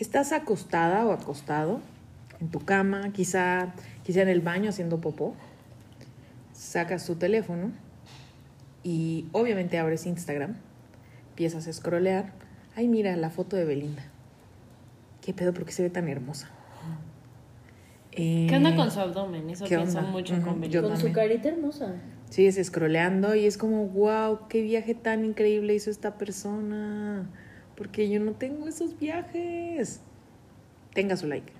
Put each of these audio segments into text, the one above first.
Estás acostada o acostado en tu cama, quizá, quizá en el baño haciendo popó. Sacas tu teléfono y obviamente abres Instagram, empiezas a scrollear. Ay, mira la foto de Belinda. ¿Qué pedo? ¿Por qué se ve tan hermosa? ¿Qué onda Eh, con su abdomen? Eso ¿qué pienso onda? mucho con Belinda. Con su carita hermosa. Sigues scrolleando y es como, wow, qué viaje tan increíble hizo esta persona. Porque yo no tengo esos viajes. Tenga su like.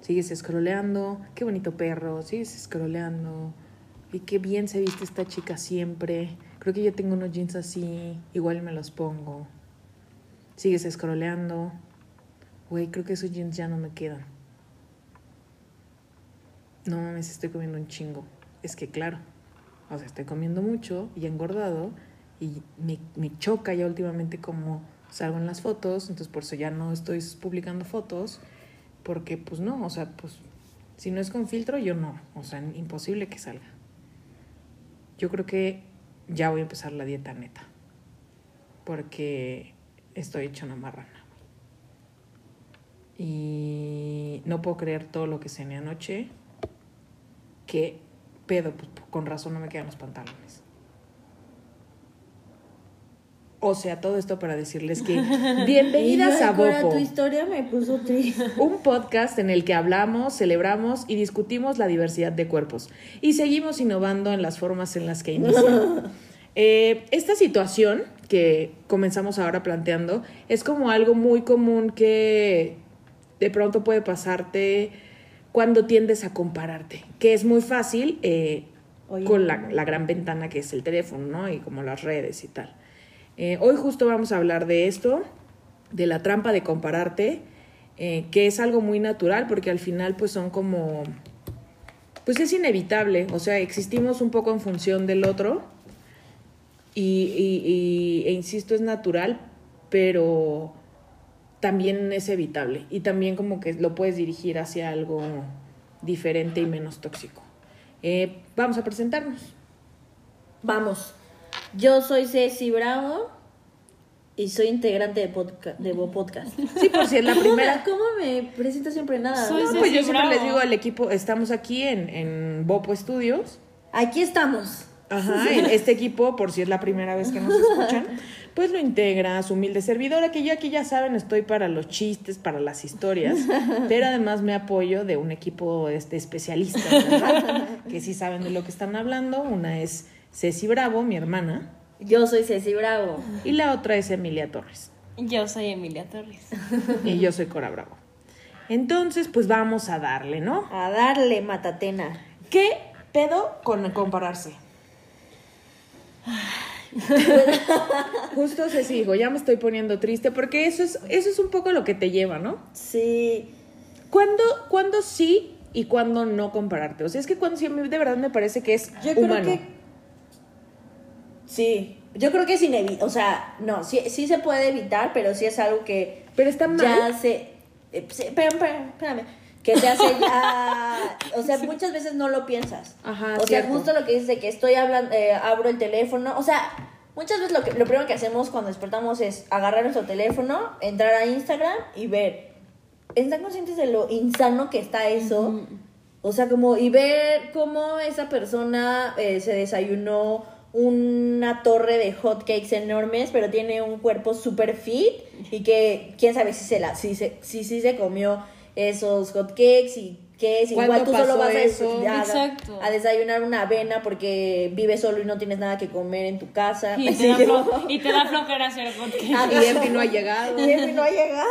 Sigues scrolleando, qué bonito perro, sigues scrolleando. Y qué bien se viste esta chica siempre. Creo que yo tengo unos jeans así, igual me los pongo. Sigues scrolleando. Güey, creo que esos jeans ya no me quedan. No mames, estoy comiendo un chingo. Es que claro, o sea, estoy comiendo mucho y engordado y me, me choca ya últimamente como salgo en las fotos, entonces por eso ya no estoy publicando fotos, porque pues no, o sea, pues si no es con filtro, yo no, o sea, imposible que salga. Yo creo que ya voy a empezar la dieta neta, porque estoy hecha una marrana. Y no puedo creer todo lo que cené anoche, que pedo, pues con razón no me quedan los pantalones. O sea, todo esto para decirles que bienvenidas a Bopo, tu historia me puso triste. un podcast en el que hablamos, celebramos y discutimos la diversidad de cuerpos y seguimos innovando en las formas en las que inician. Eh, esta situación que comenzamos ahora planteando es como algo muy común que de pronto puede pasarte cuando tiendes a compararte, que es muy fácil eh, con la, la gran ventana que es el teléfono, ¿no? Y como las redes y tal. Eh, hoy justo vamos a hablar de esto, de la trampa de compararte, eh, que es algo muy natural porque al final pues son como, pues es inevitable, o sea, existimos un poco en función del otro y, e insisto, es natural, pero también es evitable y también como que lo puedes dirigir hacia algo diferente y menos tóxico. Eh, vamos a presentarnos. Vamos. Yo soy Ceci Bravo y soy integrante de, podca- de Bo Podcast. Sí, por si es la ¿Cómo me- primera. ¿Cómo me presento siempre nada? Soy No, Ceci pues yo siempre Bravo. les digo al equipo, estamos aquí en, en Bopo Studios. Aquí estamos. Ajá, en este equipo, por si es la primera vez que nos escuchan, pues lo integra su humilde servidora, que yo aquí ya saben, estoy para los chistes, para las historias, pero además me apoyo de un equipo este, especialista, ¿verdad? que sí saben de lo que están hablando. Una es Ceci Bravo, mi hermana, Yo soy Ceci Bravo. y la otra es Emilia Torres. Yo soy Emilia Torres. Y yo soy Cora Bravo. Entonces, pues vamos a darle, ¿no? A darle matatena. ¿Qué pedo con compararse? Justo se dijo, ya me estoy poniendo triste porque eso es, eso es un poco lo que te lleva, ¿no? Sí. ¿Cuándo, cuándo sí y cuándo no compararte? O sea, es que cuando sí, a mí de verdad me parece que es Yo creo humano. que. Sí. Yo creo que es inevitable. O sea, no, sí, sí se puede evitar, pero sí es algo que Pero está mal. ya se. eh, sí, espérame, espérame, espérame. Que se hace ya. O sea, muchas veces no lo piensas. Ajá, O sea, justo lo que dices de que estoy hablando, eh, abro el teléfono. O sea, muchas veces lo, que, lo primero que hacemos cuando despertamos es agarrar nuestro teléfono, entrar a Instagram y ver. ¿Están conscientes de lo insano que está eso? O sea, como, y ver cómo esa persona eh, se desayunó una torre de hot cakes enormes, pero tiene un cuerpo super fit y que quién sabe si se la, si se, si, si se comió esos hot cakes y qué es, igual ¿Cuándo tú solo vas a, eso? a- desayunar una avena porque vives solo y no tienes nada que comer en tu casa. Y te, da flo- y te da flojera hacer hotcakes. Ah, Y Emi no ha llegado. Y no ha llegado.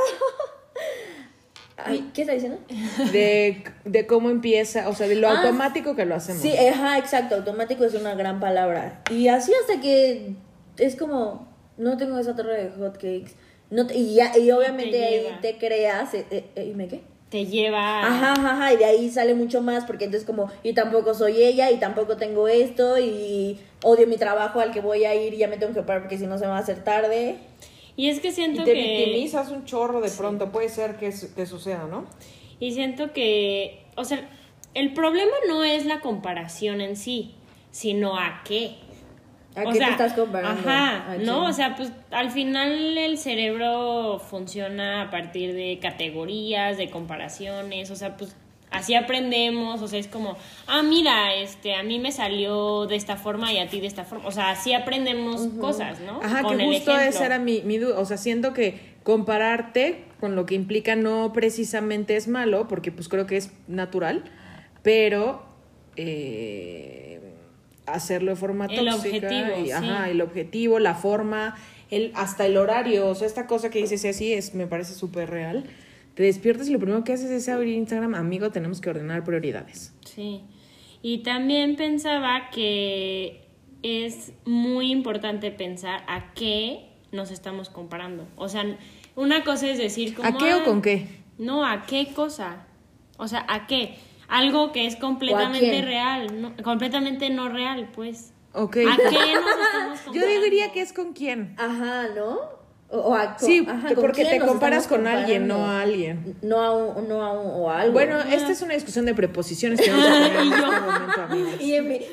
Ay, ¿Qué está diciendo? De, de cómo empieza, o sea, de lo Ah, automático que lo hacemos. Sí, ajá, exacto. Automático es una gran palabra. Y así hasta que es como, no tengo esa torre de hotcakes. No te- y, ya- y obviamente te ahí te creas. eh, eh, eh, ¿Y me qué? Te lleva. Ajá, ajá, ajá. Y de ahí sale mucho más porque entonces como, y tampoco soy ella y tampoco tengo esto y odio mi trabajo al que voy a ir y ya me tengo que parar porque si no se me va a hacer tarde. Y es que Y siento te que. victimizas un chorro de pronto, puede ser que te suceda, ¿no? Y siento que, o sea, el problema no es la comparación en sí, sino a qué. ¿A qué te estás comparando? Ajá, ¿A no, o sea, pues al final el cerebro funciona a partir de categorías, de comparaciones, o sea, pues así aprendemos, o sea, es como, ah, mira, este, a mí me salió de esta forma y a ti de esta forma, o sea, así aprendemos cosas, ¿no? Ajá, Con que el justo esa era mi, mi duda. O sea, siento que compararte con lo que implica no precisamente es malo, porque pues creo que es natural, pero eh, hacerlo de forma El tóxica. objetivo, y, sí. Ajá, el objetivo, la forma, el, hasta el horario. O sea, esta cosa que dices así es, me parece súper real. Te despiertas y lo primero que haces es abrir Instagram, amigo, tenemos que ordenar prioridades. Sí. Y también pensaba que es muy importante pensar a qué nos estamos comparando. O sea, una cosa es decir como... ¿A qué o "Ah, con qué? No, ¿a qué cosa? O sea, ¿a qué? Algo que es completamente real, no- completamente no real, pues. Ok. ¿A qué nos estamos Yo comparando? diría que es con quién. Ajá, ¿no? O, a- Sí, ajá, te- ¿con porque te comparas con alguien, no a alguien. No a un, no a un, o a algo. Bueno, esta es una discusión de preposiciones que vamos a tener en este momento, amigos. y en mi-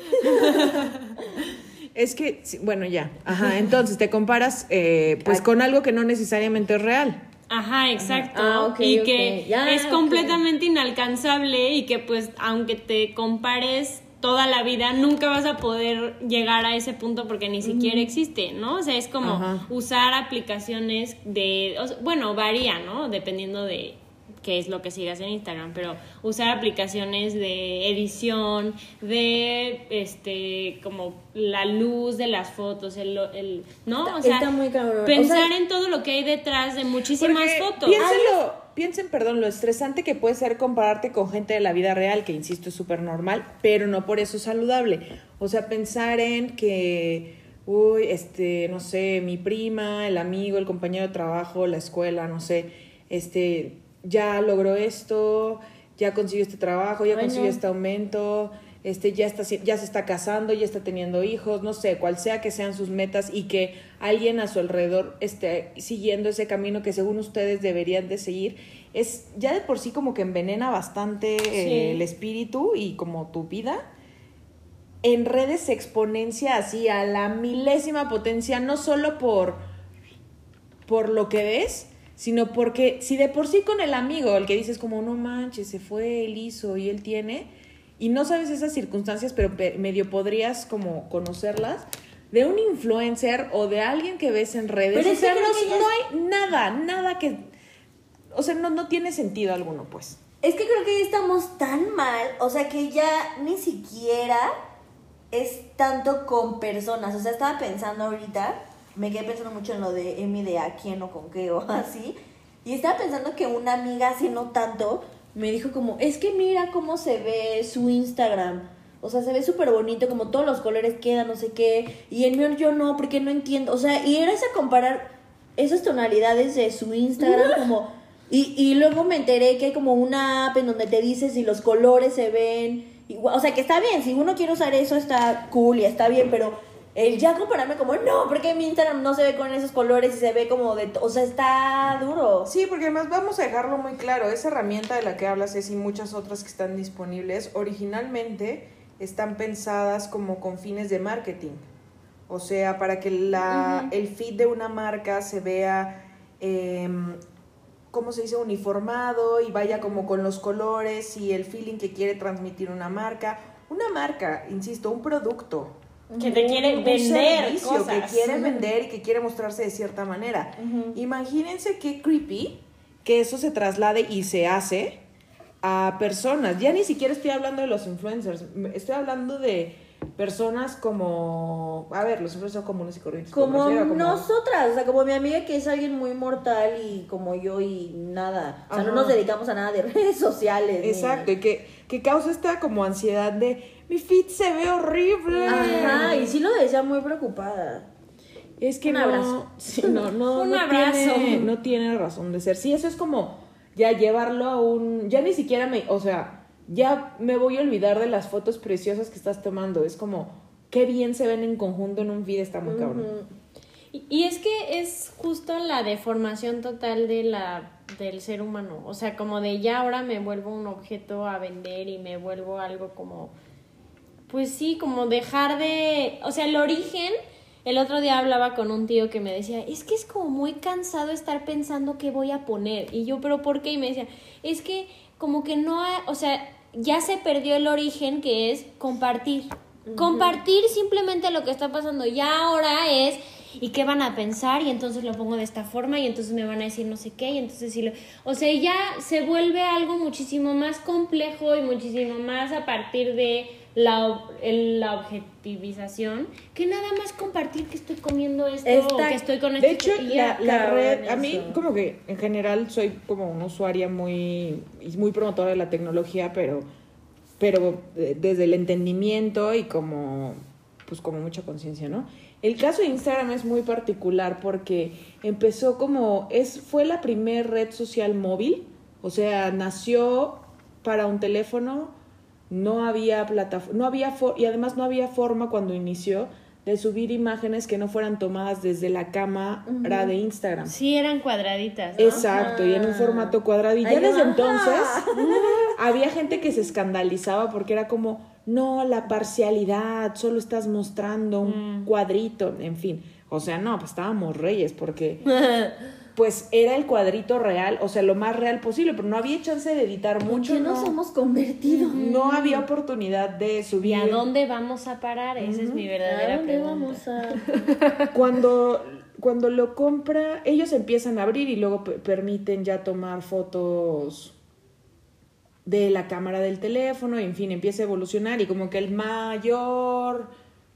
Es que, bueno, ya. Ajá, entonces te comparas eh, pues con algo que no necesariamente es real. Ajá, exacto. Ah, y que es completamente inalcanzable y que pues aunque te compares toda la vida, nunca vas a poder llegar a ese punto porque ni siquiera existe, ¿no? O sea, es como Ajá. usar aplicaciones de, o sea, bueno, varía, ¿no? Dependiendo de qué es lo que sigas en Instagram, pero usar aplicaciones de edición, de, este, como la luz de las fotos, el, el ¿no? O sea, Está muy cabrón. O pensar sea- en todo lo que hay detrás de muchísimas Porque fotos. Piénsenlo, piensen, perdón, lo estresante que puede ser compararte con gente de la vida real, que insisto es súper normal, pero no por eso saludable. O sea, pensar en que, uy, este, no sé, mi prima, el amigo, el compañero de trabajo, la escuela, no sé, este, ya logró esto, ya consiguió este trabajo, ya Ay, consiguió no. este aumento, este ya está ya se está casando, ya está teniendo hijos, no sé, cual sea que sean sus metas y que alguien a su alrededor esté siguiendo ese camino que según ustedes deberían de seguir, es ya de por sí como que envenena bastante eh, el espíritu y como tu vida. En redes se exponencia así a la milésima potencia, no solo por por lo que ves, sino porque si de por sí con el amigo, el que dices como, no manches, se fue, él hizo y él tiene, y no sabes esas circunstancias, pero pe- medio podrías como conocerlas, de un influencer o de alguien que ves en redes, Pero o sea, no hay nada, nada que, o sea, no, no tiene sentido alguno, pues. Es que creo que ya estamos tan mal, o sea que ya ni siquiera es tanto con personas. O sea, estaba pensando ahorita, me quedé pensando mucho en lo de Emi de a quién o con qué o así. Y estaba pensando que una amiga hace no tanto me dijo como, es que mira cómo se ve su Instagram. O sea, se ve súper bonito, como todos los colores quedan, no sé qué. Y el mío yo no, porque no entiendo. O sea, y era esa comparar esas tonalidades de su Instagram como... Y, y luego me enteré que hay como una app en donde te dice si los colores se ven... igual. O sea, que está bien, si uno quiere usar eso está cool y está bien, pero el ya compararme como, no, porque mi Instagram no se ve con esos colores y se ve como de... O sea, está duro. Sí, porque además vamos a dejarlo muy claro, esa herramienta de la que hablas es y muchas otras que están disponibles, originalmente están pensadas como con fines de marketing. O sea, para que la, el feed de una marca se vea, eh, ¿cómo se dice? Uniformado y vaya como con los colores y el feeling que quiere transmitir una marca. Una marca, insisto, un producto. Que te quiere un vender servicio cosas. que quiere vender y que quiere mostrarse de cierta manera. Imagínense qué creepy que eso se traslade y se hace a personas. Ya ni siquiera estoy hablando de los influencers, estoy hablando de personas como, a ver, los influencers son comunes y corrientes. Como nosotras, o sea, como mi amiga que es alguien muy mortal y como yo y nada. O sea, no nos dedicamos a nada de redes sociales. ni- Exacto, y que, que causa esta como ansiedad de mi feed se ve horrible. Ajá, y sí lo decía muy preocupada. Es que Un no, abrazo. sí, no, no, Un no abrazo. Tiene, no tiene razón de ser. Sí, eso es como ya llevarlo a un, ya ni siquiera me, o sea, ya me voy a olvidar de las fotos preciosas que estás tomando. Es como qué bien se ven en conjunto en un feed está muy cabrón. Y, y es que es justo la deformación total de la del ser humano, o sea, como de ya ahora me vuelvo un objeto a vender y me vuelvo algo como pues sí, como dejar de, o sea, el origen, el otro día hablaba con un tío que me decía, es que es como muy cansado estar pensando qué voy a poner. Y yo, pero ¿por qué? Y me decía, es que como que no, o sea, ya se perdió el origen que es compartir. Compartir simplemente lo que está pasando. Ya ahora es y qué van a pensar y entonces lo pongo de esta forma y entonces me van a decir no sé qué y entonces sí lo... O sea, ya se vuelve algo muchísimo más complejo y muchísimo más a partir de la, la objetivización que nada más compartir que estoy comiendo esto o que estoy con De esto hecho, la, red, a mí como que en general soy como una usuaria muy, muy promotora de la tecnología, pero, pero desde el entendimiento y como, pues como mucha conciencia, ¿no? El caso de Instagram es muy particular porque empezó como, es, fue la primer red social móvil, o sea, nació para un teléfono, no había plataforma, no había y además no había forma cuando inició de subir imágenes que no fueran tomadas desde la cámara de Instagram. Sí, eran cuadraditas. ¿no? Exacto, y en un formato cuadrado. Y ya desde entonces había gente que se escandalizaba porque era como, no, la parcialidad, solo estás mostrando un cuadrito, en fin. O sea, no, pues estábamos reyes porque pues era el cuadrito real, o sea, lo más real posible, pero no había chance de editar ¿En mucho. qué nos no, hemos convertido? no había oportunidad de ¿Y subir. a dónde vamos a parar? Esa es mi ¿A verdadera dónde pregunta. vamos a...? Cuando, cuando lo compra, ellos empiezan a abrir y luego pe- permiten ya tomar fotos de la cámara del teléfono, y en fin, empieza a evolucionar y como que el mayor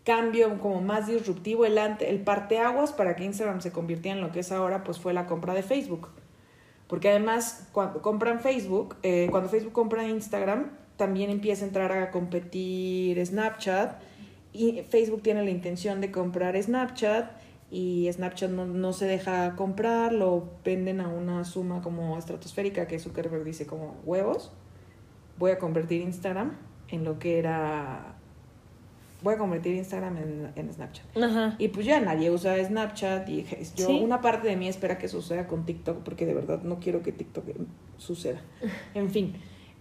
cambio como más disruptivo, el, ante, el parteaguas para que Instagram se convirtiera en lo que es ahora, pues fue la compra de Facebook. Porque además, cuando compran Facebook, eh, cuando Facebook compra Instagram, también empieza a entrar a competir Snapchat. Y Facebook tiene la intención de comprar Snapchat y Snapchat no, no se deja comprar, lo venden a una suma como estratosférica que Zuckerberg dice como huevos. Voy a convertir Instagram en lo que era... Voy a convertir Instagram en, en Snapchat. Ajá. Y pues ya nadie usa Snapchat y yo Sí. una parte de mí espera que suceda con TikTok porque de verdad no quiero que TikTok eh, suceda. En fin,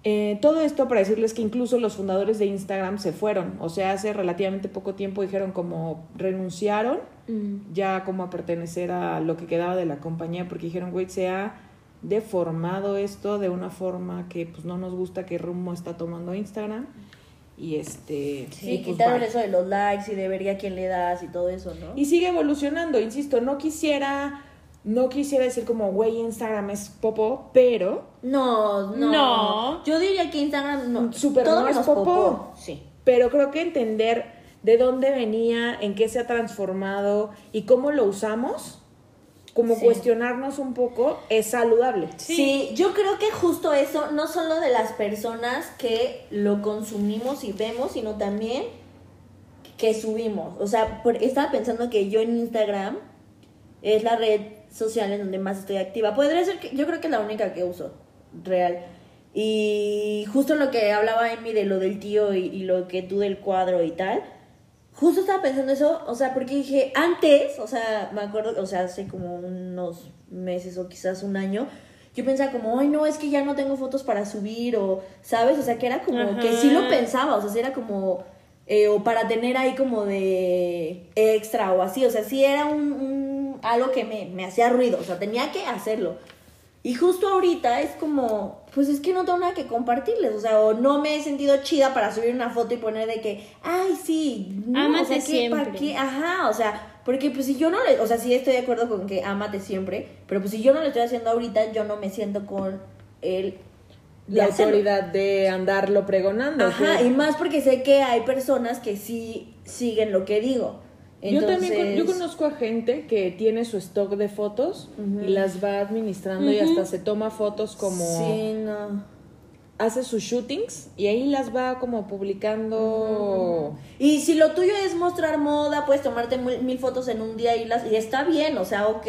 eh, todo esto para decirles que incluso los fundadores de Instagram se fueron, o sea, hace relativamente poco tiempo dijeron como renunciaron Mm. ya como a pertenecer a lo que quedaba de la compañía porque dijeron, güey, se ha deformado esto de una forma que pues no nos gusta qué rumbo está tomando Instagram y este Sí, y, pues, eso de los likes y de ver a quién le das y todo eso, ¿no? Y sigue evolucionando, insisto, no quisiera, no quisiera decir como, güey, Instagram es popo, pero No, no. No. Yo diría que Instagram no. Súper todo no es menos popó. Sí. pero creo que entender de dónde venía, en qué se ha transformado y cómo lo usamos, como Sí. cuestionarnos un poco, es saludable. Sí. yo creo que justo eso, no solo de las personas que lo consumimos y vemos, sino también que subimos. O sea, por- estaba pensando que yo en Instagram es la red social en donde más estoy activa. Podría ser que yo creo que es la única que uso, real. Y justo lo que hablaba Emi de lo del tío y, y lo que tú del cuadro y tal. Justo estaba pensando eso, o sea, porque dije, antes, o sea, me acuerdo, o sea, hace como unos meses o quizás un año, yo pensaba como, ay, no, es que ya no tengo fotos para subir, o, ¿sabes? O sea, que era como, que sí lo pensaba, o sea, sí era como, eh, o para tener ahí como de extra o así, o sea, sí era un, un- algo que me, me hacía ruido, o sea, tenía que hacerlo. Y justo ahorita es como, pues es que no tengo nada que compartirles, o sea, o no me he sentido chida para subir una foto y poner de que, ay, sí, no, Ámate o sea, ¿qué- ¿para siempre. qué? Ajá, o sea, porque pues si yo no le, o sea, sí estoy de acuerdo con que ámate siempre, pero pues si yo no lo estoy haciendo ahorita, yo no me siento con el... La hacerlo. autoridad de andarlo pregonando. Ajá, y más porque sé que hay personas que sí siguen lo que digo. Yo también con- yo conozco a gente que tiene su stock de fotos y las va administrando y hasta se toma fotos como Sí, no. hace sus shootings y ahí las va como publicando. Y si lo tuyo es mostrar moda, puedes tomarte mil, mil fotos en un día y las y está bien, o sea, ok.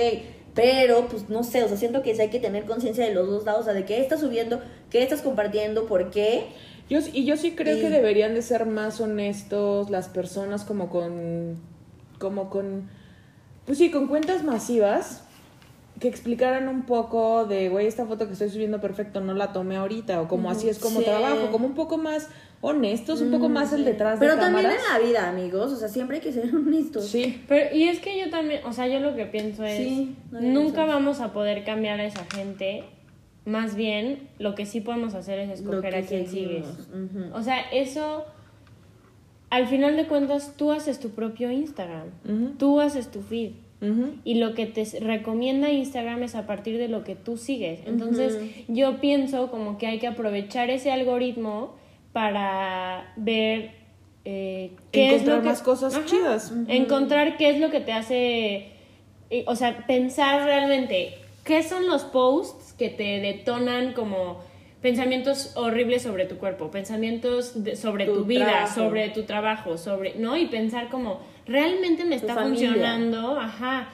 Pero, pues no sé, o sea, siento que sí hay que tener conciencia de los dos lados, o sea, de qué estás subiendo, qué estás compartiendo, por qué. Yo, y yo sí creo Y- que deberían de ser más honestos las personas como con como con pues sí, con cuentas masivas que explicaran un poco de, güey, esta foto que estoy subiendo perfecto no la tomé ahorita, o como así es como Sí. trabajo, como un poco más honestos, un poco más el detrás Pero de también cámaras. en la vida, amigos. O sea, siempre hay que ser honestos. Sí, Pero, y es que yo también, o sea, yo lo que pienso es, Sí, no nunca vamos a poder cambiar a esa gente. Más bien, lo que sí podemos hacer es escoger a quién seguimos. sigues. O sea, eso, al final de cuentas, tú haces tu propio Instagram. Tú haces tu feed. Y lo que te recomienda Instagram es a partir de lo que tú sigues. Entonces, yo pienso como que hay que aprovechar ese algoritmo para ver eh, qué es Encontrar lo que... más cosas Ajá. chidas. Encontrar qué es lo que te hace... eh, O sea, pensar realmente qué son los posts que te detonan como pensamientos horribles sobre tu cuerpo, pensamientos de- sobre tu, Tu vida, trabajo. sobre tu trabajo, sobre, ¿no? Y pensar como, ¿realmente me está funcionando? Ajá.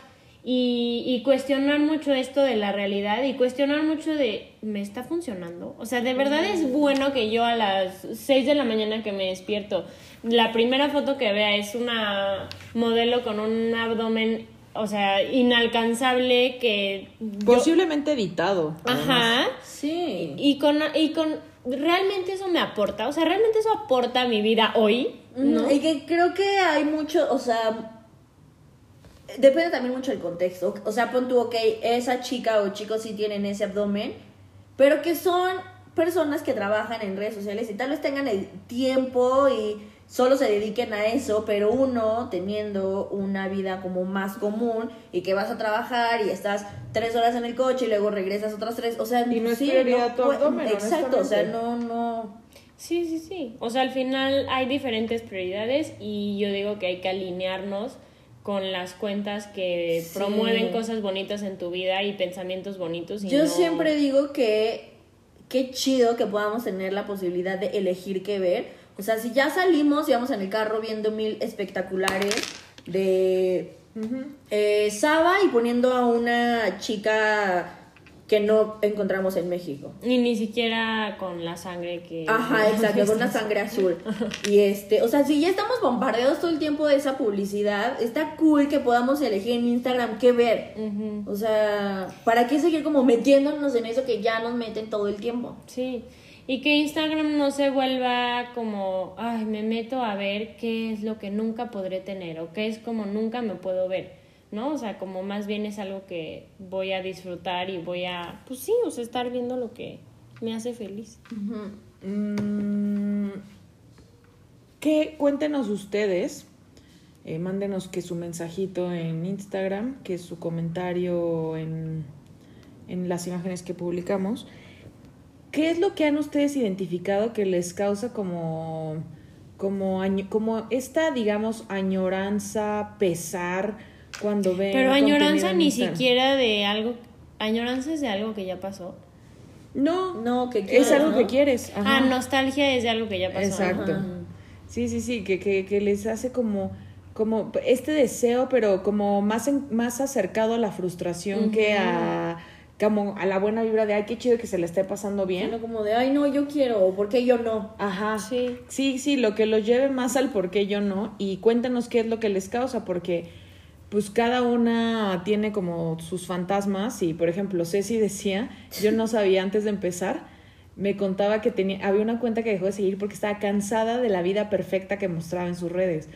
Y, y cuestionar mucho esto de la realidad y cuestionar mucho de, ¿me está funcionando? O sea, de verdad es bueno que yo a las 6 de la mañana que me despierto, la primera foto que vea es una modelo con un abdomen, o sea, inalcanzable que... yo- Posiblemente editado. además. Ajá. Sí. Y con, y con... Realmente eso me aporta, o sea, realmente eso aporta a mi vida hoy, ¿no? Y que creo que hay mucho, o sea, depende también mucho del contexto. O sea, pon tú, ok, esa chica o chico sí tienen ese abdomen, pero que son personas que trabajan en redes sociales y tal vez tengan el tiempo y solo se dediquen a eso, pero uno teniendo una vida como más común y que vas a trabajar y estás tres horas en el coche y luego regresas otras tres, o sea, Y no es sí, prioridad tu puede- abdomen, Exacto, o sea, no, no... Sí, sí, sí. O sea, al final hay diferentes prioridades y yo digo que hay que alinearnos con las cuentas que Sí. promueven cosas bonitas en tu vida y pensamientos bonitos. Y Yo no- siempre digo que qué chido que podamos tener la posibilidad de elegir qué ver. O sea, si ya salimos y vamos en el carro viendo mil espectaculares de eh, Saba y poniendo a una chica que no encontramos en México. Y ni siquiera con la sangre que... Ajá, exacto, con una sangre azul. Y este, o sea, si ya estamos bombardeados todo el tiempo de esa publicidad, está cool que podamos elegir en Instagram qué ver. O sea, ¿para qué seguir como metiéndonos en eso que ya nos meten todo el tiempo? Sí. Y que Instagram no se vuelva como, ay, me meto a ver qué es lo que nunca podré tener o qué es como nunca me puedo ver, ¿no? O sea, como más bien es algo que voy a disfrutar y voy a, pues sí, o sea, estar viendo lo que me hace feliz. Que cuéntenos ustedes, eh, mándenos que su mensajito en Instagram, que su comentario en, en las imágenes que publicamos. ¿Qué es lo que han ustedes identificado que les causa como, como, como esta, digamos, añoranza, pesar cuando ven... Pero añoranza ni siquiera de algo, añoranza es de algo que ya pasó. No, No, que es quieres, algo ¿no? que quieres. ajá. Ah, nostalgia es de algo que ya pasó. Exacto. Ajá. Sí, sí, sí, que, que, que les hace como, como este deseo, pero como más, en- más acercado a la frustración que a, como a la buena vibra de, ay, qué chido que se le esté pasando bien. Sino como de, ay, no, yo quiero, ¿por qué yo no? Ajá. Sí. Sí, sí, lo que los lleve más al por qué yo no. Y cuéntanos qué es lo que les causa, porque pues cada una tiene como sus fantasmas. Y por ejemplo, Ceci decía, yo no sabía antes de empezar, me contaba que tenía, había una cuenta que dejó de seguir porque estaba cansada de la vida perfecta que mostraba en sus redes.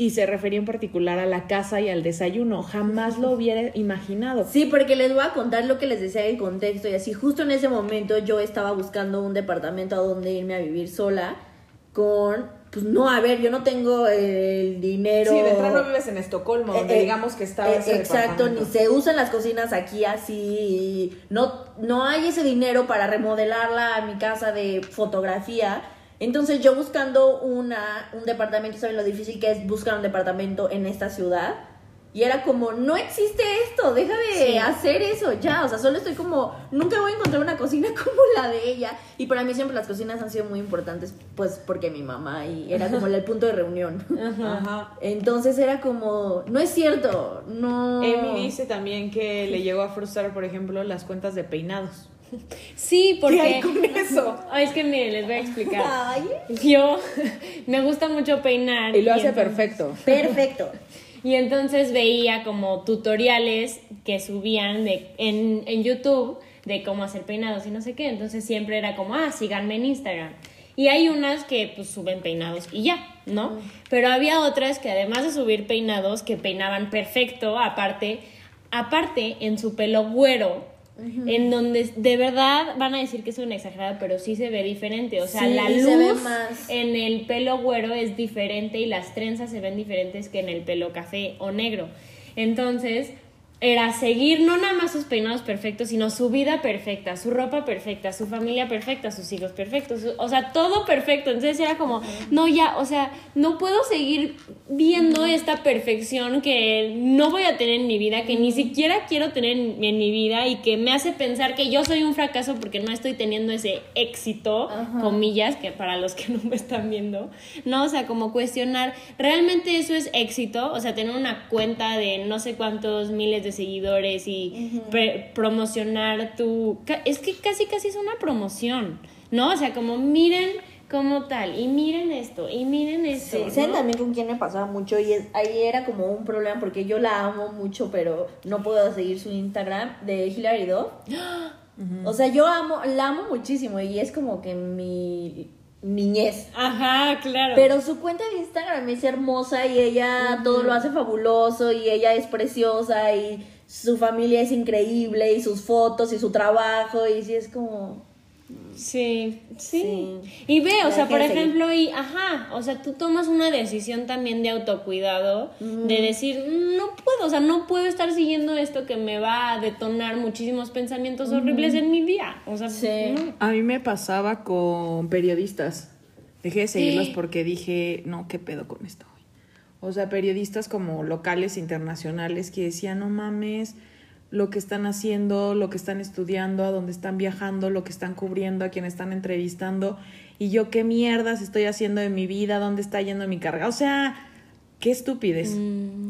Y se refería en particular a la casa y al desayuno. Jamás lo hubiera imaginado. Sí, porque les voy a contar lo que les decía el contexto y así justo en ese momento yo estaba buscando un departamento a donde irme a vivir sola con, pues no, a ver, yo no tengo el dinero. Sí, de entrada no vives en Estocolmo, donde Eh, eh, digamos que estaba eh, ese Exacto, ni se usan las cocinas aquí así. y no, no hay ese dinero para remodelarla a mi casa de fotografía. Entonces yo buscando una, un departamento, ¿saben lo difícil que es buscar un departamento en esta ciudad? Y era como, no existe esto, deja de Sí. hacer eso ya. O sea, solo estoy como, nunca voy a encontrar una cocina como la de ella. Y para mí siempre las cocinas han sido muy importantes, pues porque mi mamá y era como el punto de reunión. Ajá. Entonces era como, no es cierto, no. Emi dice también que le llegó a frustrar, por ejemplo, las cuentas de peinados. Sí, porque... ¿Qué hay con eso? Ay, es que miren, les voy a explicar. Ay, Yo me gusta mucho peinar. Y lo hace entonces- perfecto. perfecto. Y entonces veía como tutoriales que subían de, en, en YouTube de cómo hacer peinados y no sé qué. Entonces siempre era como, ah, síganme en Instagram. Y hay unas que pues suben peinados y ya, ¿no? Pero había otras que además de subir peinados, que peinaban perfecto, aparte, aparte en su pelo güero, en donde de verdad van a decir que es un exagerado, pero sí se ve diferente. O sea, Sí, la luz en el pelo güero es diferente y las trenzas se ven diferentes que en el pelo café o negro. Entonces, era seguir no nada más sus peinados perfectos, sino su vida perfecta, su ropa perfecta, su familia perfecta, sus hijos perfectos, su- o sea, todo perfecto. Entonces era como, no, ya, o sea, no puedo seguir viendo esta perfección que no voy a tener en mi vida, que ni siquiera quiero tener en, en mi vida y que me hace pensar que yo soy un fracaso porque no estoy teniendo ese éxito, Ajá. comillas, que para los que no me están viendo, ¿no? O sea, como cuestionar, ¿realmente eso es éxito? O sea, tener una cuenta de no sé cuántos miles de seguidores y promocionar tu... Es que casi, casi es una promoción, ¿no? O sea, como miren como tal, y miren esto, y miren esto. Sí, ¿no? ¿saben también con quién me pasaba mucho? Y es, ahí era como un problema porque yo la amo mucho, pero no puedo seguir su Instagram de Hilary Duff. O sea, yo amo, la amo muchísimo y es como que mi niñez. Ajá, claro. Pero su cuenta de Instagram es hermosa y ella todo lo hace fabuloso y ella es preciosa y su familia es increíble y sus fotos y su trabajo y sí es como... Sí, sí, Sí. Y ve, o sea, por seguir. ejemplo, y ajá, o sea, tú tomas una decisión también de autocuidado, de decir, no puedo, o sea, no puedo estar siguiendo esto que me va a detonar muchísimos pensamientos horribles en mi día. O sea, Sí. no. A mí me pasaba con periodistas. Dejé de seguirlos porque dije, no, ¿qué pedo con esto? güey?". O sea, periodistas como locales, internacionales, que decían, no mames, lo que están haciendo, lo que están estudiando, a dónde están viajando, lo que están cubriendo, a quién están entrevistando, y yo qué mierdas estoy haciendo de mi vida, dónde está yendo mi carga. O sea, qué estupidez.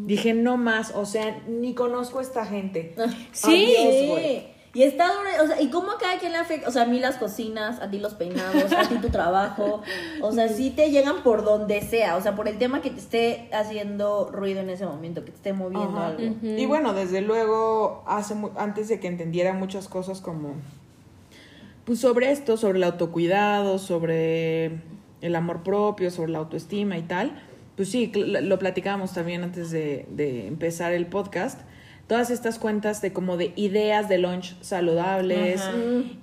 Dije, no más, o sea, ni conozco a esta gente. Sí. Adiós, güey. Y está duro, o sea, y cómo a cada quien le afecta, o sea, a mí las cocinas, a ti los peinados, a ti tu trabajo, o sea, sí te llegan por donde sea, o sea, por el tema que te esté haciendo ruido en ese momento, que te esté moviendo Ajá. algo. Y bueno, desde luego, hace mu- antes de que entendiera muchas cosas como, pues sobre esto, sobre el autocuidado, sobre el amor propio, sobre la autoestima y tal, pues sí, lo platicábamos también antes de, de empezar el podcast. Todas estas cuentas de como de ideas de lunch saludables Ajá.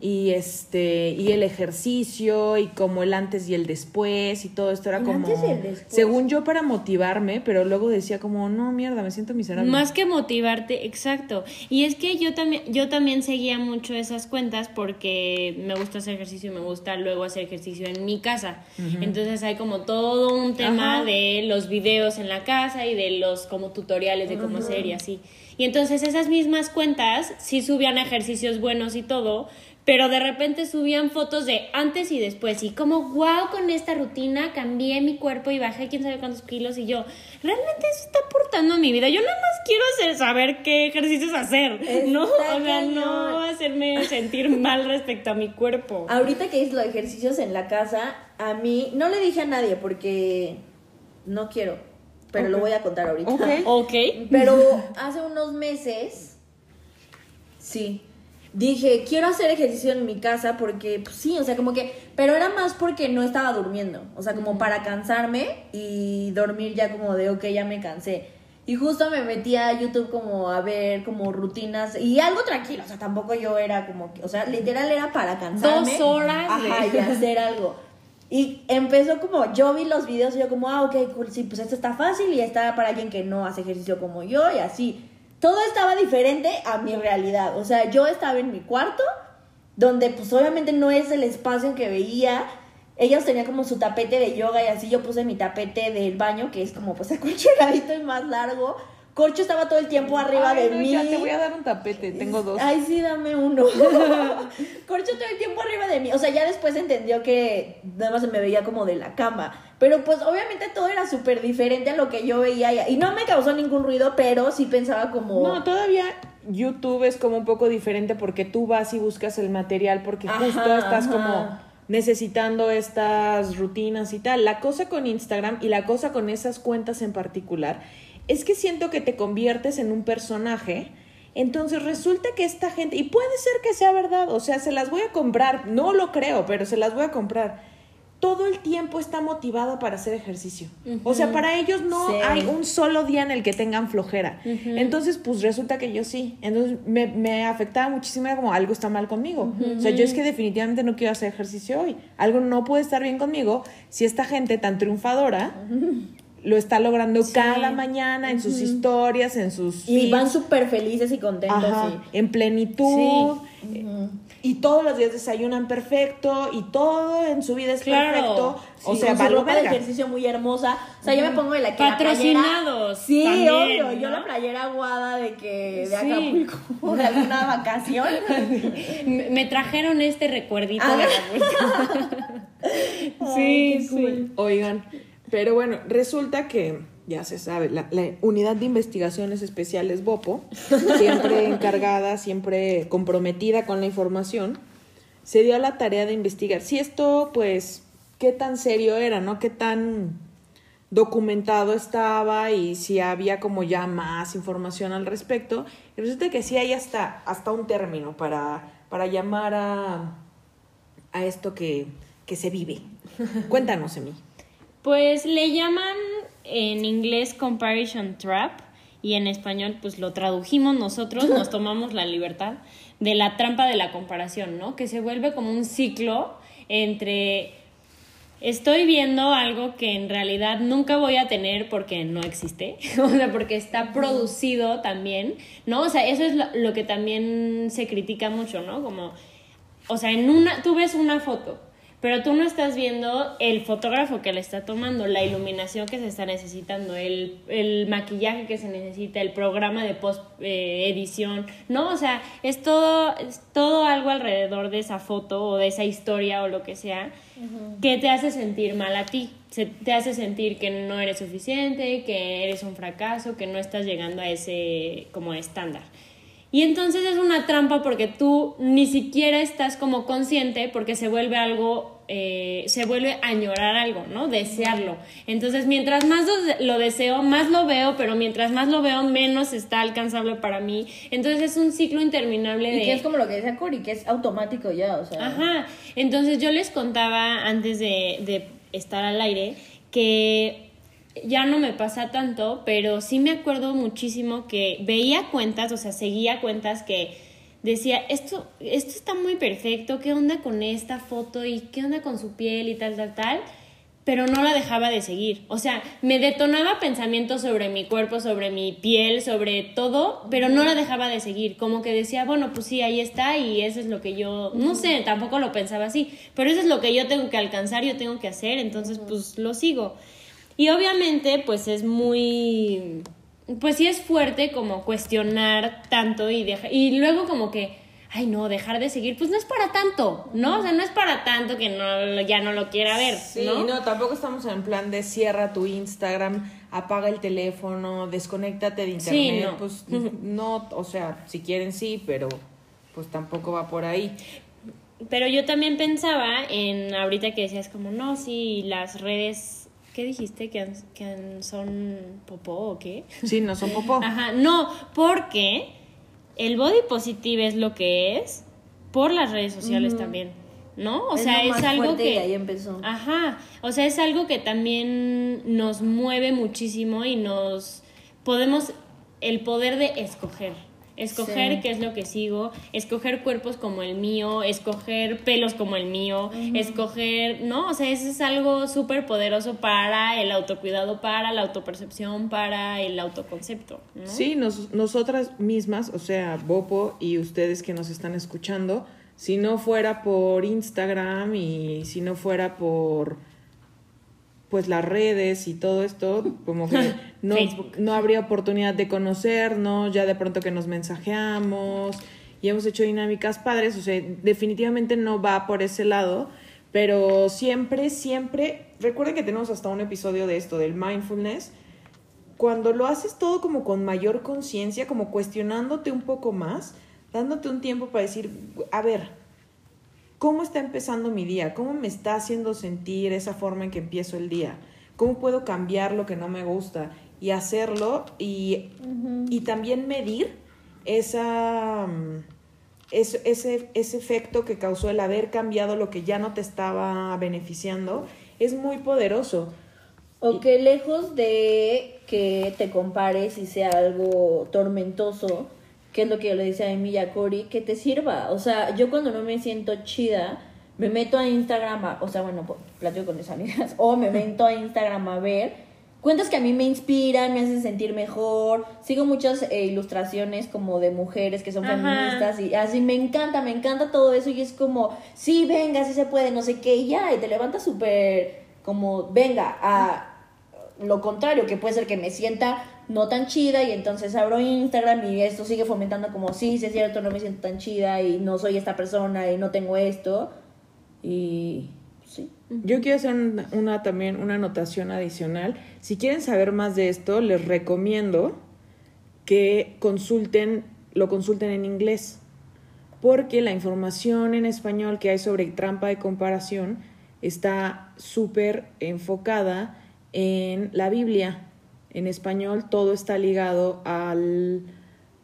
y este y el ejercicio y como el antes y el después y todo esto era El como antes y el después. según yo para motivarme, pero luego decía como no mierda, me siento miserable. Más que motivarte, exacto. Y es que yo también, yo también seguía mucho esas cuentas porque me gusta hacer ejercicio y me gusta luego hacer ejercicio en mi casa. Entonces hay como todo un tema Ajá. de los videos en la casa y de los como tutoriales de cómo hacer y así. Y entonces esas mismas cuentas sí subían ejercicios buenos y todo, pero de repente subían fotos de antes y después y como wow con esta rutina cambié mi cuerpo y bajé quién sabe cuántos kilos y yo realmente eso está aportando a mi vida yo nada más quiero hacer, saber qué ejercicios hacer Está no o sea no hacerme sentir mal respecto a mi cuerpo. Ahorita que hice los ejercicios en la casa, a mí, no le dije a nadie porque no quiero, pero lo Ok. voy a contar ahorita. Ok. ok Pero hace unos meses, sí, dije, quiero hacer ejercicio en mi casa porque, pues sí, o sea, como que, pero era más porque no estaba durmiendo, o sea, como para cansarme y dormir ya como de, ok, ya me cansé. Y justo me metí a YouTube como a ver como rutinas y algo tranquilo, o sea, tampoco yo era como, que- o sea, literal era para cansarme. Dos horas Ajá, de- y hacer algo. Y empezó como, yo vi los videos y yo como, ah, ok, cool, sí, pues esto está fácil y está para alguien que no hace ejercicio como yo y así. Todo estaba diferente a mi realidad. O sea, yo estaba en mi cuarto, donde pues obviamente no es el espacio que veía. Ellos tenían como su tapete de yoga y así yo puse mi tapete del baño, que es como pues acolchonadito y más largo. Corcho estaba todo el tiempo arriba Ay, de no, mí. Ya te voy a dar un tapete, tengo dos. Ay, sí, dame uno. Corcho todo el tiempo arriba de mí. O sea, ya después entendió que nada más se me veía como de la cama. Pero pues obviamente todo era súper diferente a lo que yo veía. Y- Y no me causó ningún ruido, pero sí pensaba como... No, todavía YouTube es como un poco diferente porque tú vas y buscas el material porque Ajá, justo estás ajá. como necesitando estas rutinas y tal. La cosa con Instagram y la cosa con esas cuentas en particular es que siento que te conviertes en un personaje. Entonces resulta que esta gente, y puede ser que sea verdad, o sea, se las voy a comprar, no lo creo, pero se las voy a comprar todo el tiempo está motivado para hacer ejercicio. O sea, para ellos no hay un solo día en el que tengan flojera. Entonces, pues resulta que yo sí. Entonces, me, me afectaba muchísimo, era como algo está mal conmigo. O sea, yo es que definitivamente no quiero hacer ejercicio hoy. Algo no puede estar bien conmigo si esta gente tan triunfadora lo está logrando cada mañana en sus historias, en sus... Y van súper felices y contentos. En plenitud. Y todos los días desayunan perfecto y todo en su vida es perfecto. o sea, con su ropa de ejercicio muy hermosa. O sea, yo me pongo de la que Patrocinados. sí, obvio. Yo la playera aguada de que de Acapulco, de alguna vacación. me, trajeron este recuerdito de la sí, sí. Oigan, pero bueno, resulta que, ya se sabe, la, unidad de investigaciones especiales BOPO, siempre encargada, siempre comprometida con la información, se dio a la tarea de investigar si esto, pues, qué tan serio era, ¿no? Qué tan documentado estaba y si había como ya más información al respecto. Y resulta que sí hay hasta, hasta un término para, para llamar a, a esto que, que se vive. Cuéntanos, Emi. Pues le llaman en inglés comparison trap y en español pues lo tradujimos nosotros, nos tomamos la libertad de la trampa de la comparación, ¿no? Que se vuelve como un ciclo entre estoy viendo algo que en realidad nunca voy a tener porque no existe, o sea, porque está producido también, ¿no? O sea, eso es lo, lo que también se critica mucho, ¿no? Como, o sea, en una, tú ves una foto pero tú no estás viendo el fotógrafo que le está tomando, la iluminación que se está necesitando, el, el maquillaje que se necesita, el programa de post eh, edición, ¿no? O sea, es todo, es todo algo alrededor de esa foto o de esa historia o lo que sea que te hace sentir mal a ti, se, te hace sentir que no eres suficiente, que eres un fracaso, que no estás llegando a ese como estándar. Y entonces es una trampa porque tú ni siquiera estás como consciente porque se vuelve algo, eh, se vuelve a añorar algo, ¿no? Desearlo. Entonces mientras más lo, deseo, más lo veo, pero mientras más lo veo, menos está alcanzable para mí. Entonces es un ciclo interminable de... Y que es como lo que decía Cori, que es automático ya, o sea... Ajá. Entonces yo les contaba antes de, de estar al aire que ya no me pasa tanto, pero sí me acuerdo muchísimo que veía cuentas, o sea, seguía cuentas que decía, esto, esto está muy perfecto, ¿qué onda con esta foto y qué onda con su piel y tal, tal, tal? Pero no la dejaba de seguir. O sea, me detonaba pensamientos sobre mi cuerpo, sobre mi piel, sobre todo, pero no la dejaba de seguir. Como que decía, bueno, pues sí, ahí está y eso es lo que yo, no sé, tampoco lo pensaba así, pero eso es lo que yo tengo que alcanzar, yo tengo que hacer, entonces pues lo sigo. Y obviamente, pues es muy, pues sí es fuerte como cuestionar tanto y, deja, y luego como que, ay no, dejar de seguir, pues no es para tanto, ¿no? O sea, no es para tanto que no, ya no lo quiera ver. Sí, no, tampoco estamos en plan de cierra tu Instagram, apaga el teléfono, desconéctate de internet. Sí, no. Pues no, o sea, si quieren sí, pero pues tampoco va por ahí. Pero yo también pensaba en ahorita que decías como, no, sí, las redes ¿Qué dijiste? ¿Que, que son popó o qué? Sí, no son popó. Ajá, no, porque el body positive es lo que es por las redes sociales también. ¿No? O sea, es algo que. ahí empezó. Ajá. O sea, es algo que también nos mueve muchísimo y nos. Podemos. El poder de escoger escoger qué es lo que sigo, escoger cuerpos como el mío, escoger pelos como el mío, escoger, ¿no? O sea, eso es algo súper poderoso para el autocuidado, para la autopercepción, para el autoconcepto. ¿no? Sí, nosotras mismas, o sea, Bopo y ustedes que nos están escuchando, si no fuera por Instagram y si no fuera por pues las redes y todo esto, como que no, no habría oportunidad de conocernos, ya de pronto que nos mensajeamos y hemos hecho dinámicas padres, o sea, definitivamente no va por ese lado, pero siempre, siempre, recuerden que tenemos hasta un episodio de esto, del mindfulness, cuando lo haces todo como con mayor conciencia, como cuestionándote un poco más, dándote un tiempo para decir, a ver, ¿Cómo está empezando mi día? ¿Cómo me está haciendo sentir esa forma en que empiezo el día? ¿Cómo puedo cambiar lo que no me gusta? y hacerlo y, y también medir esa, mm, es- ese, ese efecto que causó el haber cambiado lo que ya no te estaba beneficiando es muy poderoso. O que lejos de que te compares y sea algo tormentoso, que es lo que yo le decía a Cori, que te sirva. O sea, yo cuando no me siento chida, me meto a Instagram, a- o sea, bueno, pues, platico con mis amigas, o me meto a Instagram a ver cuentas que a mí me inspiran, me hacen sentir mejor. Sigo muchas eh, ilustraciones como de mujeres que son Ajá. feministas y así me encanta, me encanta todo eso y es como, sí, venga, sí se puede, no sé qué, y ya, y te levantas súper como, venga, a lo contrario, que puede ser que me sienta no tan chida y entonces abro Instagram y esto sigue fomentando como, sí, sí es cierto, no me siento tan chida y no soy esta persona y no tengo esto. Y sí. Yo quiero hacer una, una también una anotación adicional. Si quieren saber más de esto, les recomiendo que consulten, lo consulten en inglés, porque la información en español que hay sobre trampa de comparación está súper enfocada en la Biblia. En español todo está ligado al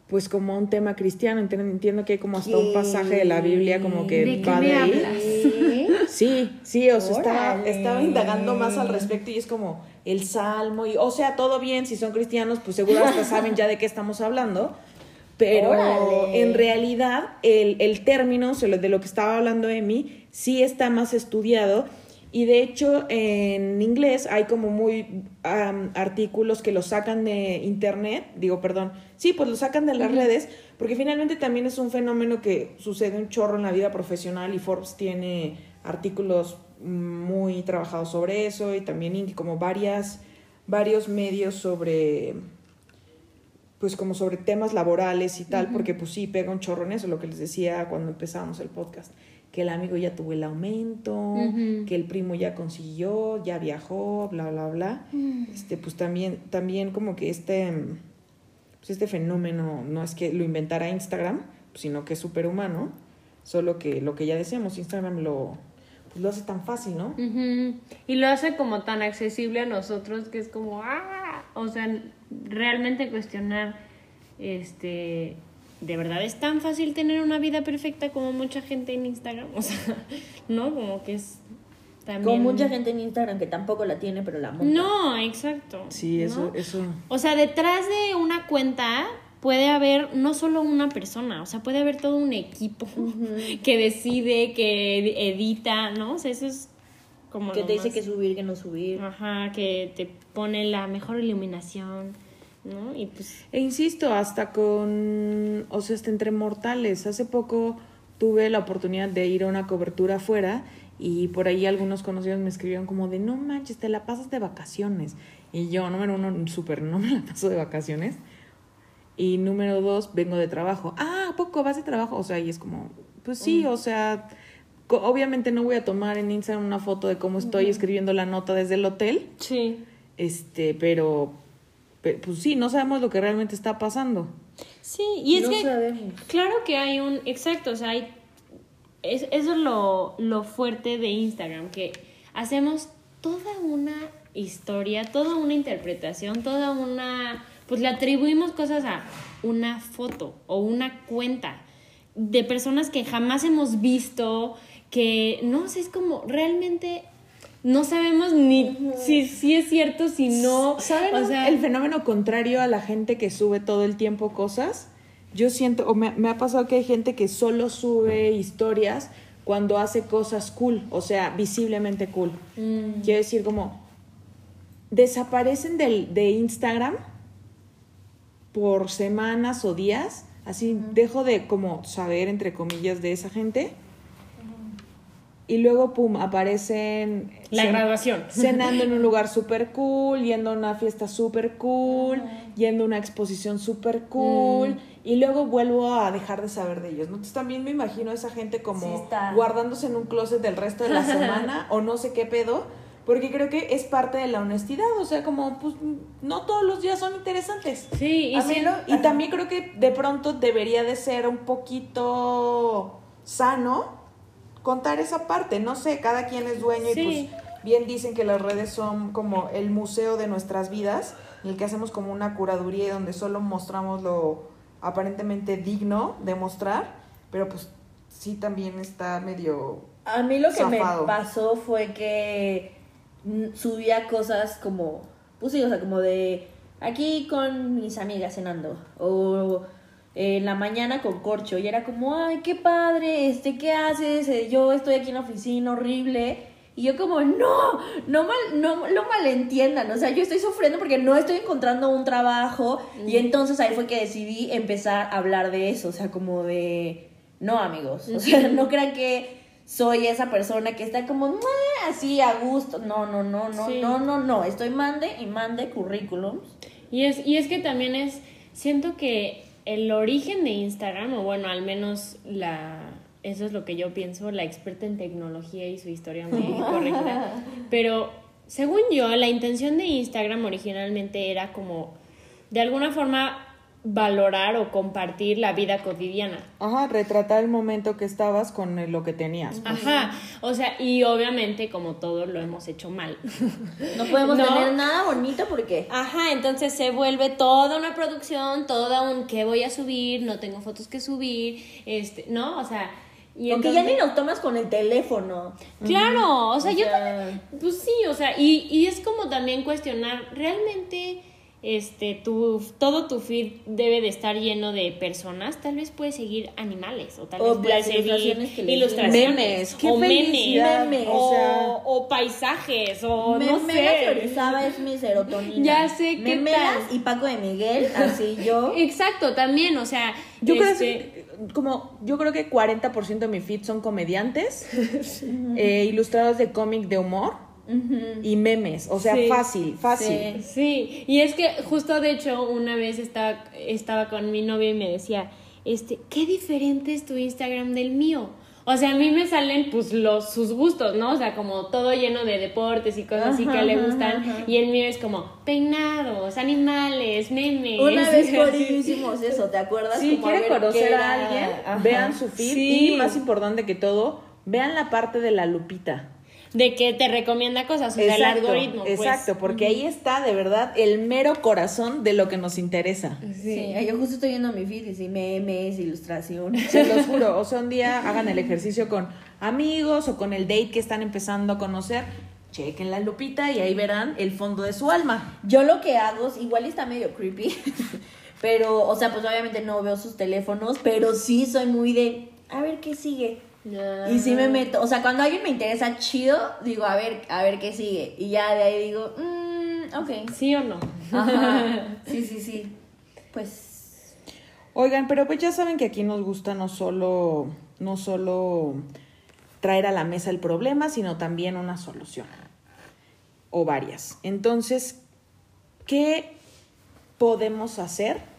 pues como a un tema cristiano. Entiendo, entiendo que hay como hasta un pasaje de la Biblia como que ¿De qué va me de ahí. hablas? Sí. Sí, sí, o sea, estaba, indagando más al respecto y es como el salmo y, o sea, todo bien, si son cristianos, pues seguro hasta saben ya de qué estamos hablando, pero Órale. en realidad el, el término de lo que estaba hablando Emi sí está más estudiado y de hecho en inglés hay como muy am, artículos que los sacan de internet, digo, perdón, sí, pues los sacan de las redes, porque finalmente también es un fenómeno que sucede un chorro en la vida profesional y Forbes tiene artículos muy trabajados sobre eso y también como varias, varios medios sobre pues como sobre temas laborales y tal, porque pues sí pega un chorro en eso, lo que les decía cuando empezábamos el podcast, que el amigo ya tuvo el aumento, que el primo ya consiguió, ya viajó, bla, bla, bla. Este, pues también, también como que este, pues este fenómeno no es que lo inventara Instagram, sino que es superhumano, solo que lo que ya decíamos, Instagram lo, pues lo hace tan fácil, ¿no? Ujú. Y lo hace como tan accesible a nosotros que es como, ah, o sea, realmente cuestionar, este, ¿de verdad es tan fácil tener una vida perfecta como mucha gente en Instagram? O sea, ¿no? Como que es también... Con mucha gente en Instagram que tampoco la tiene, pero la monta. No, exacto. Sí, eso, ¿no? eso. O sea, detrás de una cuenta puede haber no solo una persona, o sea, puede haber todo un equipo que decide, que edita, ¿no? O sea, eso es como... Que te dice más- que subir, que no subir. Ajá, que te pone la mejor iluminación, ¿no? Y pues... E insisto, hasta con, o sea, hasta entre mortales. Hace poco tuve la oportunidad de ir a una cobertura afuera y por ahí algunos conocidos me escribieron como de, no manches, te la pasas de vacaciones. Y yo, número uno, súper, no me la paso de vacaciones. Y número dos, vengo de trabajo. Ah, ¿a poco vas de trabajo? O sea, y es como, pues sí, o sea, obviamente no voy a tomar en Instagram una foto de cómo estoy escribiendo la nota desde el hotel. Sí. Este, pero, pe- pues sí, no sabemos lo que realmente está pasando. Sí, y es no que... sabemos. Claro que hay un, exacto, o sea, hay, es, eso es lo, lo fuerte de Instagram, que hacemos toda una historia, toda una interpretación, toda una, pues le atribuimos cosas a una foto o una cuenta de personas que jamás hemos visto, que no sé, es como realmente no sabemos ni si, si es cierto, si no, ¿Saben o sea, el fenómeno contrario a la gente que sube todo el tiempo cosas? Yo siento, o me, me ha pasado que hay gente que solo sube historias cuando hace cosas cool, o sea, visiblemente cool. Mm. Quiero decir, como, desaparecen del, de Instagram por semanas o días, así dejo de como saber, entre comillas, de esa gente. Y luego, pum, aparecen... La graduación. Cenando en un lugar súper cool, yendo a una fiesta súper cool, yendo a una exposición súper cool. Mm. Y luego vuelvo a dejar de saber de ellos. ¿no? Entonces también me imagino a esa gente como Sí guardándose en un closet del resto de la semana o no sé qué pedo. Porque creo que es parte de la honestidad. O sea, como, pues, no todos los días son interesantes. sí, y sí, lo- Y también creo que de pronto debería de ser un poquito sano contar esa parte. No sé, cada quien es dueño Sí. y pues bien dicen que las redes son como el museo de nuestras vidas. en el que hacemos como una curaduría y donde solo mostramos lo aparentemente digno de mostrar, pero pues sí también está medio A mí lo que Zafado. me pasó fue que subía cosas como, pues sí, o sea, como de aquí con mis amigas cenando o en la mañana con corcho y era como, ay, qué padre, este, ¿qué haces? Eh, Yo estoy aquí en la oficina horrible. Y yo como, no, no, mal, no lo malentiendan, o sea, yo estoy sufriendo porque no estoy encontrando un trabajo y entonces ahí fue que decidí empezar a hablar de eso, o sea, como de, no amigos, o sea, no crean que soy esa persona que está como así a gusto. No, no, no, no, Sí. no, no, no. Estoy mande y mande currículums. Y es, y es que también es, siento que el origen de Instagram, o bueno, al menos la, eso es lo que yo pienso, la experta en tecnología y su historia me corregirá, pero según yo, la intención de Instagram originalmente era como, de alguna forma, valorar o compartir la vida cotidiana. Ajá, retratar el momento que estabas con lo que tenías. Ajá, o sea, y obviamente como todo lo hemos hecho mal. No podemos No. tener nada bonito porque Ajá, entonces se vuelve toda una producción, toda un qué voy a subir, no tengo fotos que subir, este, ¿no? O sea, y Porque ya ni lo tomas con el teléfono. Claro, o sea, O yo sea- también, pues sí, o sea, y, y es como también cuestionar, realmente, este, tu, todo tu feed debe de estar lleno de personas, tal vez puedes seguir animales, o tal O vez puedes que seguir ilustraciones, Memes, qué o memes, felicidad, memes. o, o sea- o paisajes, o me, no me sé. es mi serotonina. Ya sé, ¿qué Memelas tal? y Paco de Miguel, así yo. Exacto, también, o sea, Yo creo este, que como yo creo que 40% de mi feed son comediantes, eh, ilustrados de cómic de humor y memes, o sea, Sí. fácil, fácil. Sí. Sí, y es que justo de hecho una vez estaba, estaba con mi novio y me decía, este, qué diferente es tu Instagram del mío. O sea, a mí me salen pues los sus gustos, ¿no? O sea, como todo lleno de deportes y cosas así que le gustan. ajá. Y el mío es como peinados, animales, memes. Una vez por hicimos eso, ¿te acuerdas? Si a quieren conocer a alguien, vean su feed Sí. y más importante que todo, vean la parte de la lupita. De que te recomienda cosas, o sea, el algoritmo. pues. exacto, porque ahí está de verdad el mero corazón de lo que nos interesa. Sí, yo justo estoy viendo mi feed y sí, memes, ilustraciones. Se los juro, o sea, un día hagan el ejercicio con amigos o con el date que están empezando a conocer, chequen la lupita y ahí verán el fondo de su alma. Yo lo que hago, es- igual está medio creepy, pero, o sea, pues obviamente no veo sus teléfonos, pero sí soy muy de, a ver qué sigue. Y sí me meto, o sea, cuando alguien me interesa chido, digo, a ver, a ver qué sigue. Y ya de ahí digo, mmm, ok. ¿Sí o no? Ajá. Sí, sí, sí. Pues, Oigan, pero pues ya saben que aquí nos gusta no solo, no solo traer a la mesa el problema, sino también una solución. O varias. Entonces, ¿qué podemos hacer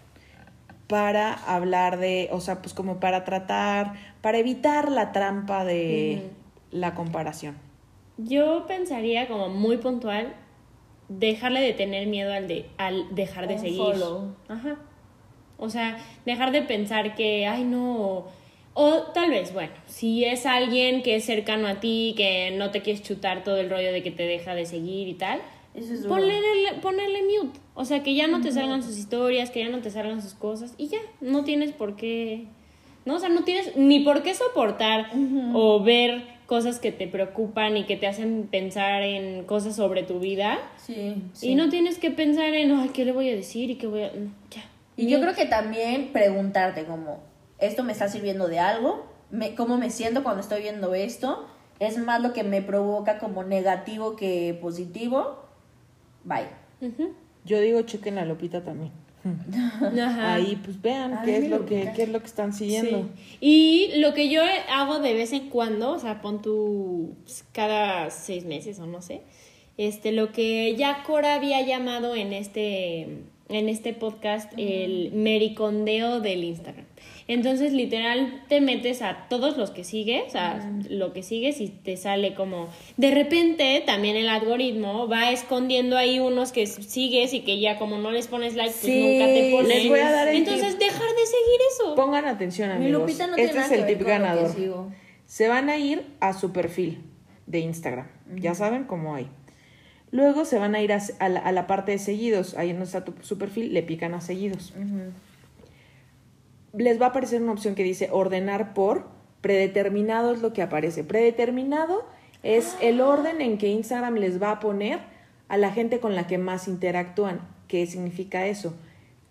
para hablar de, o sea, pues como para tratar, para evitar la trampa de la comparación? Yo pensaría como muy puntual dejarle de tener miedo al de al dejar de Un seguir. follow. Ajá. O sea, dejar de pensar que ay no o, tal vez, bueno, si es alguien que es cercano a ti, que no te quieres chutar todo el rollo de que te deja de seguir y tal, eso es ponerle mute. O sea, que ya no te salgan sus historias, que ya no te salgan sus cosas y ya, no tienes por qué, no, o sea, no tienes ni por qué soportar o ver cosas que te preocupan y que te hacen pensar en cosas sobre tu vida. Sí, sí. Y no tienes que pensar en, ay, ¿qué le voy a decir? Y qué voy a... no, ya. Y yo creo que también preguntarte como, ¿esto me está sirviendo de algo? Me- ¿Cómo me siento cuando estoy viendo esto? ¿Es más lo que me provoca como negativo que positivo? Bye. Ujú. Yo digo, chequen la lupita también. Ajá. Ahí pues vean A qué es lo que, qué es lo que están siguiendo. Sí. Y lo que yo hago de vez en cuando, o sea, pon tu pues, cada seis meses o no sé, este, lo que ya Cora había llamado en este, en este podcast el mericondeo del Instagram. Entonces, literal, te metes a todos los que sigues, a lo que sigues y te sale como... De repente, también el algoritmo va escondiendo ahí unos que sigues y que ya como no les pones like, pues Sí, nunca te ponen. les voy a dar el Entonces, tip. dejar de seguir eso. Pongan atención, Mi amigos. Lupita no este es el tip ganador. Se van a ir a su perfil de Instagram. Ya saben cómo hay. Luego se van a ir a, a la, a la parte de seguidos. Ahí está tu, su perfil, le pican a seguidos. Les va a aparecer una opción que dice ordenar por. Predeterminado es lo que aparece. Predeterminado es el orden en que Instagram les va a poner a la gente con la que más interactúan. ¿Qué significa eso?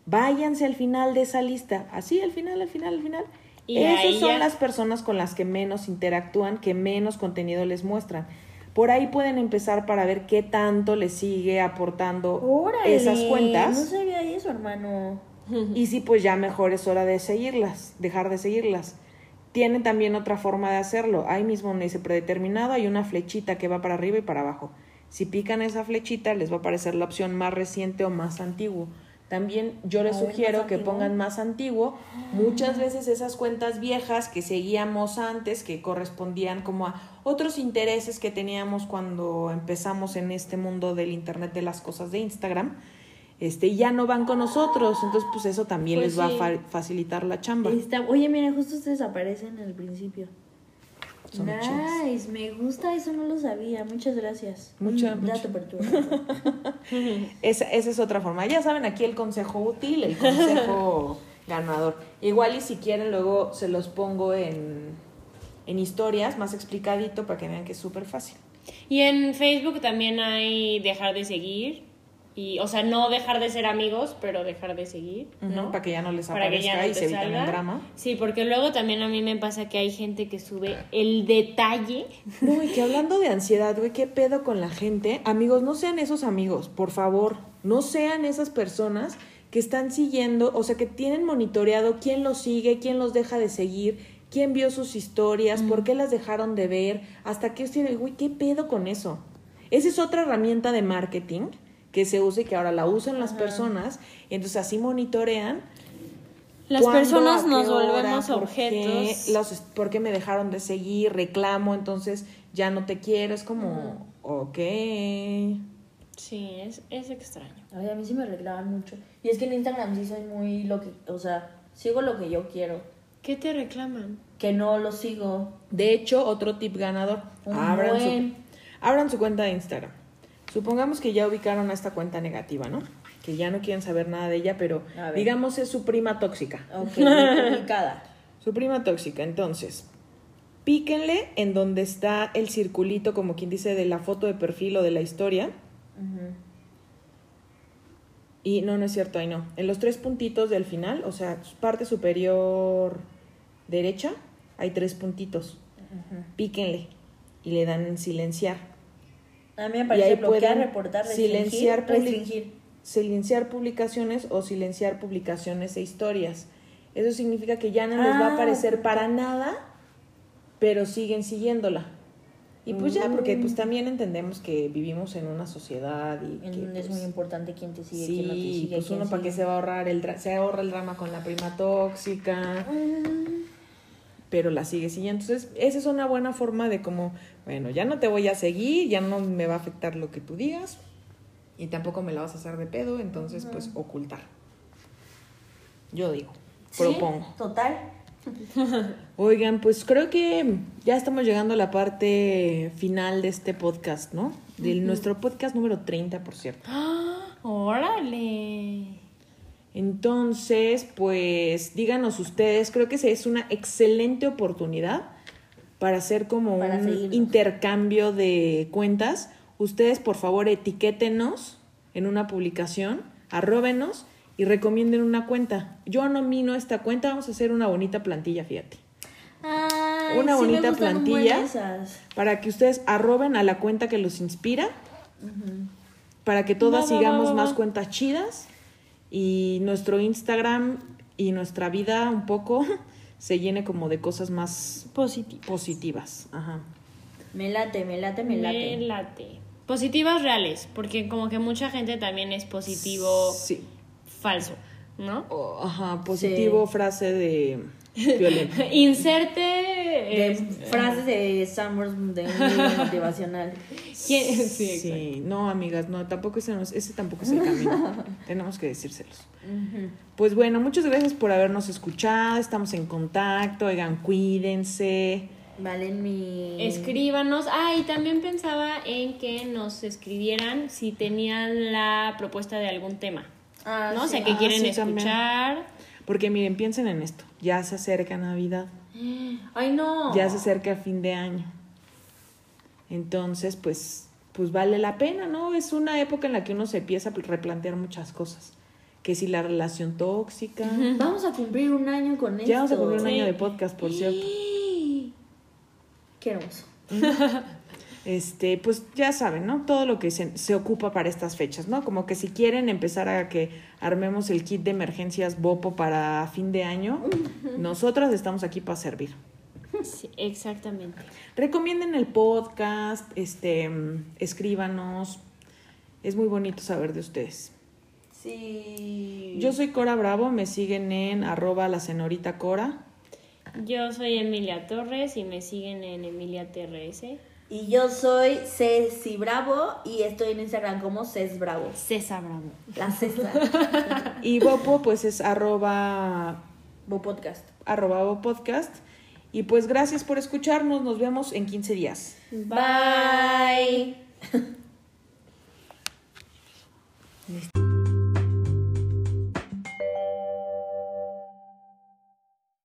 Váyanse al final de esa lista. Así, al final, al final, al final. Y Esas son ya- las personas con las que menos interactúan, que menos contenido les muestran. Por ahí pueden empezar para ver qué tanto les sigue aportando Órale, esas cuentas. No sabía eso, hermano. Y sí, pues ya mejor es hora de seguirlas, dejar de seguirlas. Tienen también otra forma de hacerlo. Ahí mismo donde dice predeterminado hay una flechita que va para arriba y para abajo. Si pican esa flechita les va a aparecer la opción más reciente o más antiguo. También yo les A ver, sugiero ¿más que pongan más antiguo. Muchas veces esas cuentas viejas que seguíamos antes, que correspondían como a otros intereses que teníamos cuando empezamos en este mundo del Internet de las cosas de Instagram, este, ya no van con nosotros. Entonces, pues eso también Pues les va a fa- facilitar la chamba. Está- oye, mira, justo ustedes aparecen al principio. Son chidas. nice, me gusta, eso no lo sabía. Muchas gracias. Mucha- Mm, mucha. dato perturbador. Esa, esa es otra forma. Ya saben, aquí el consejo útil, el consejo ganador. Igual y si quieren, luego se los pongo en, en historias, más explicadito, para que vean que es súper fácil. Y en Facebook también hay dejar de seguir. Y, o sea, no dejar de ser amigos, pero dejar de seguir, ¿no? Para que ya no les Para que aparezca ya no y se evitan salga. el drama. Sí, porque luego también a mí me pasa que hay gente que sube el detalle. No, y que hablando de ansiedad, güey, ¿qué pedo con la gente? Amigos, no sean esos amigos, por favor. No sean esas personas que están siguiendo, o sea, que tienen monitoreado quién los sigue, quién los deja de seguir, quién vio sus historias, por qué las dejaron de ver, hasta que usted, güey, ¿qué pedo con eso? Esa es otra herramienta de marketing que se usa y que ahora la usan las personas, y entonces así monitorean Las personas ¿A qué nos hora? volvemos ¿Por objetos. Qué? Los, ¿Por qué me dejaron de seguir? Reclamo, entonces ya no te quiero. Es como, ok. Sí, es, es extraño. Ay, a mí sí me reclaman mucho. Y es que en Instagram sí soy muy lo que, o sea, sigo lo que yo quiero. ¿Qué te reclaman? Que no lo sigo. De hecho, otro tip ganador. Un Abran su, abran su cuenta de Instagram. Supongamos que ya ubicaron a esta cuenta negativa, ¿no? Que ya no quieren saber nada de ella, pero digamos es su prima tóxica. Ok, ubicada. Su prima tóxica. Entonces, píquenle en donde está el circulito, como quien dice, de la foto de perfil o de la historia. Y no, no es cierto, ahí no. En los tres puntitos del final, o sea, parte superior derecha, hay tres puntitos. Píquenle y le dan en silenciar. A mí me parece bloquear, pueden reportar, restringir. silenciar, restringir. silenciar publicaciones o silenciar publicaciones e historias. Eso significa que ya no les va a Ah, aparecer para nada, pero siguen siguiéndola. Y pues ya, porque pues también entendemos que vivimos en una sociedad y En que, donde es pues, muy importante quién te sigue, Sí, quién no te sigue. pues quién uno para qué se va a ahorrar el se ahorra el drama con la prima tóxica, pero la sigue siguiendo. Entonces, esa es una buena forma de como, bueno, ya no te voy a seguir, ya no me va a afectar lo que tú digas y tampoco me la vas a hacer de pedo, entonces pues ocultar. Yo digo, Sí, propongo. Total. Oigan, pues creo que ya estamos llegando a la parte final de este podcast, ¿no? De nuestro podcast número 30, por cierto. ¡Ah! ¡Órale! Entonces, pues díganos ustedes, creo que es una excelente oportunidad para hacer como Para un seguirnos. intercambio de cuentas. Ustedes, por favor, etiquétenos en una publicación, arróbenos y recomienden una cuenta. Yo nomino esta cuenta, vamos a hacer una bonita plantilla, fíjate. Ay, Una sí bonita plantilla. Para que ustedes arroben a la cuenta que los inspira, para que todas sigamos más cuentas chidas y nuestro Instagram y nuestra vida un poco se llene como de cosas más Positivo. positivas. Ajá. Me late, me late, me late. Me late. Positivas reales, porque como que mucha gente también es positivo Sí. falso, ¿no? Ajá, positivo frase de violín. Inserte. De eh, frases de Summers de un libro motivacional. ¿quién- Sí, no, amigas, no, tampoco ese, no es- ese tampoco es el camino. Tenemos que decírselos. Pues bueno, muchas gracias por habernos escuchado. Estamos en contacto. Oigan, cuídense. Vale, en mi... Escríbanos. Ah, y también pensaba en que nos escribieran si tenían la propuesta de algún tema. Ah, ¿No? O sí. sea, que Ah, quieren sí, también. escuchar. Porque miren, piensen en esto. Ya se acerca Navidad. Ay, no. Ya se acerca fin de año. Entonces, pues, pues vale la pena, ¿no? Es una época en la que uno se empieza a replantear muchas cosas. Que si la relación tóxica. Vamos a cumplir un año con esto. Ya vamos a cumplir un año de podcast, por cierto. Qué hermoso. Este, pues ya saben, ¿no? Todo lo que se, se ocupa para estas fechas, ¿no? Como que si quieren empezar a que armemos el kit de emergencias Bopo para fin de año, nosotras estamos aquí para servir. Sí, exactamente. Recomienden el podcast, este, escríbanos. Es muy bonito saber de ustedes. Sí. Yo soy Cora Bravo, me siguen en arroba la señorita Cora. Yo soy Emilia Torres y me siguen en Emilia TRS. Y yo soy Ceci Bravo y estoy en Instagram como Ces Bravo. César Bravo. La César. Y Bopo, pues es arroba, Bo Podcast. arroba Bo podcast. Y pues gracias por escucharnos, nos vemos en 15 días. Bye.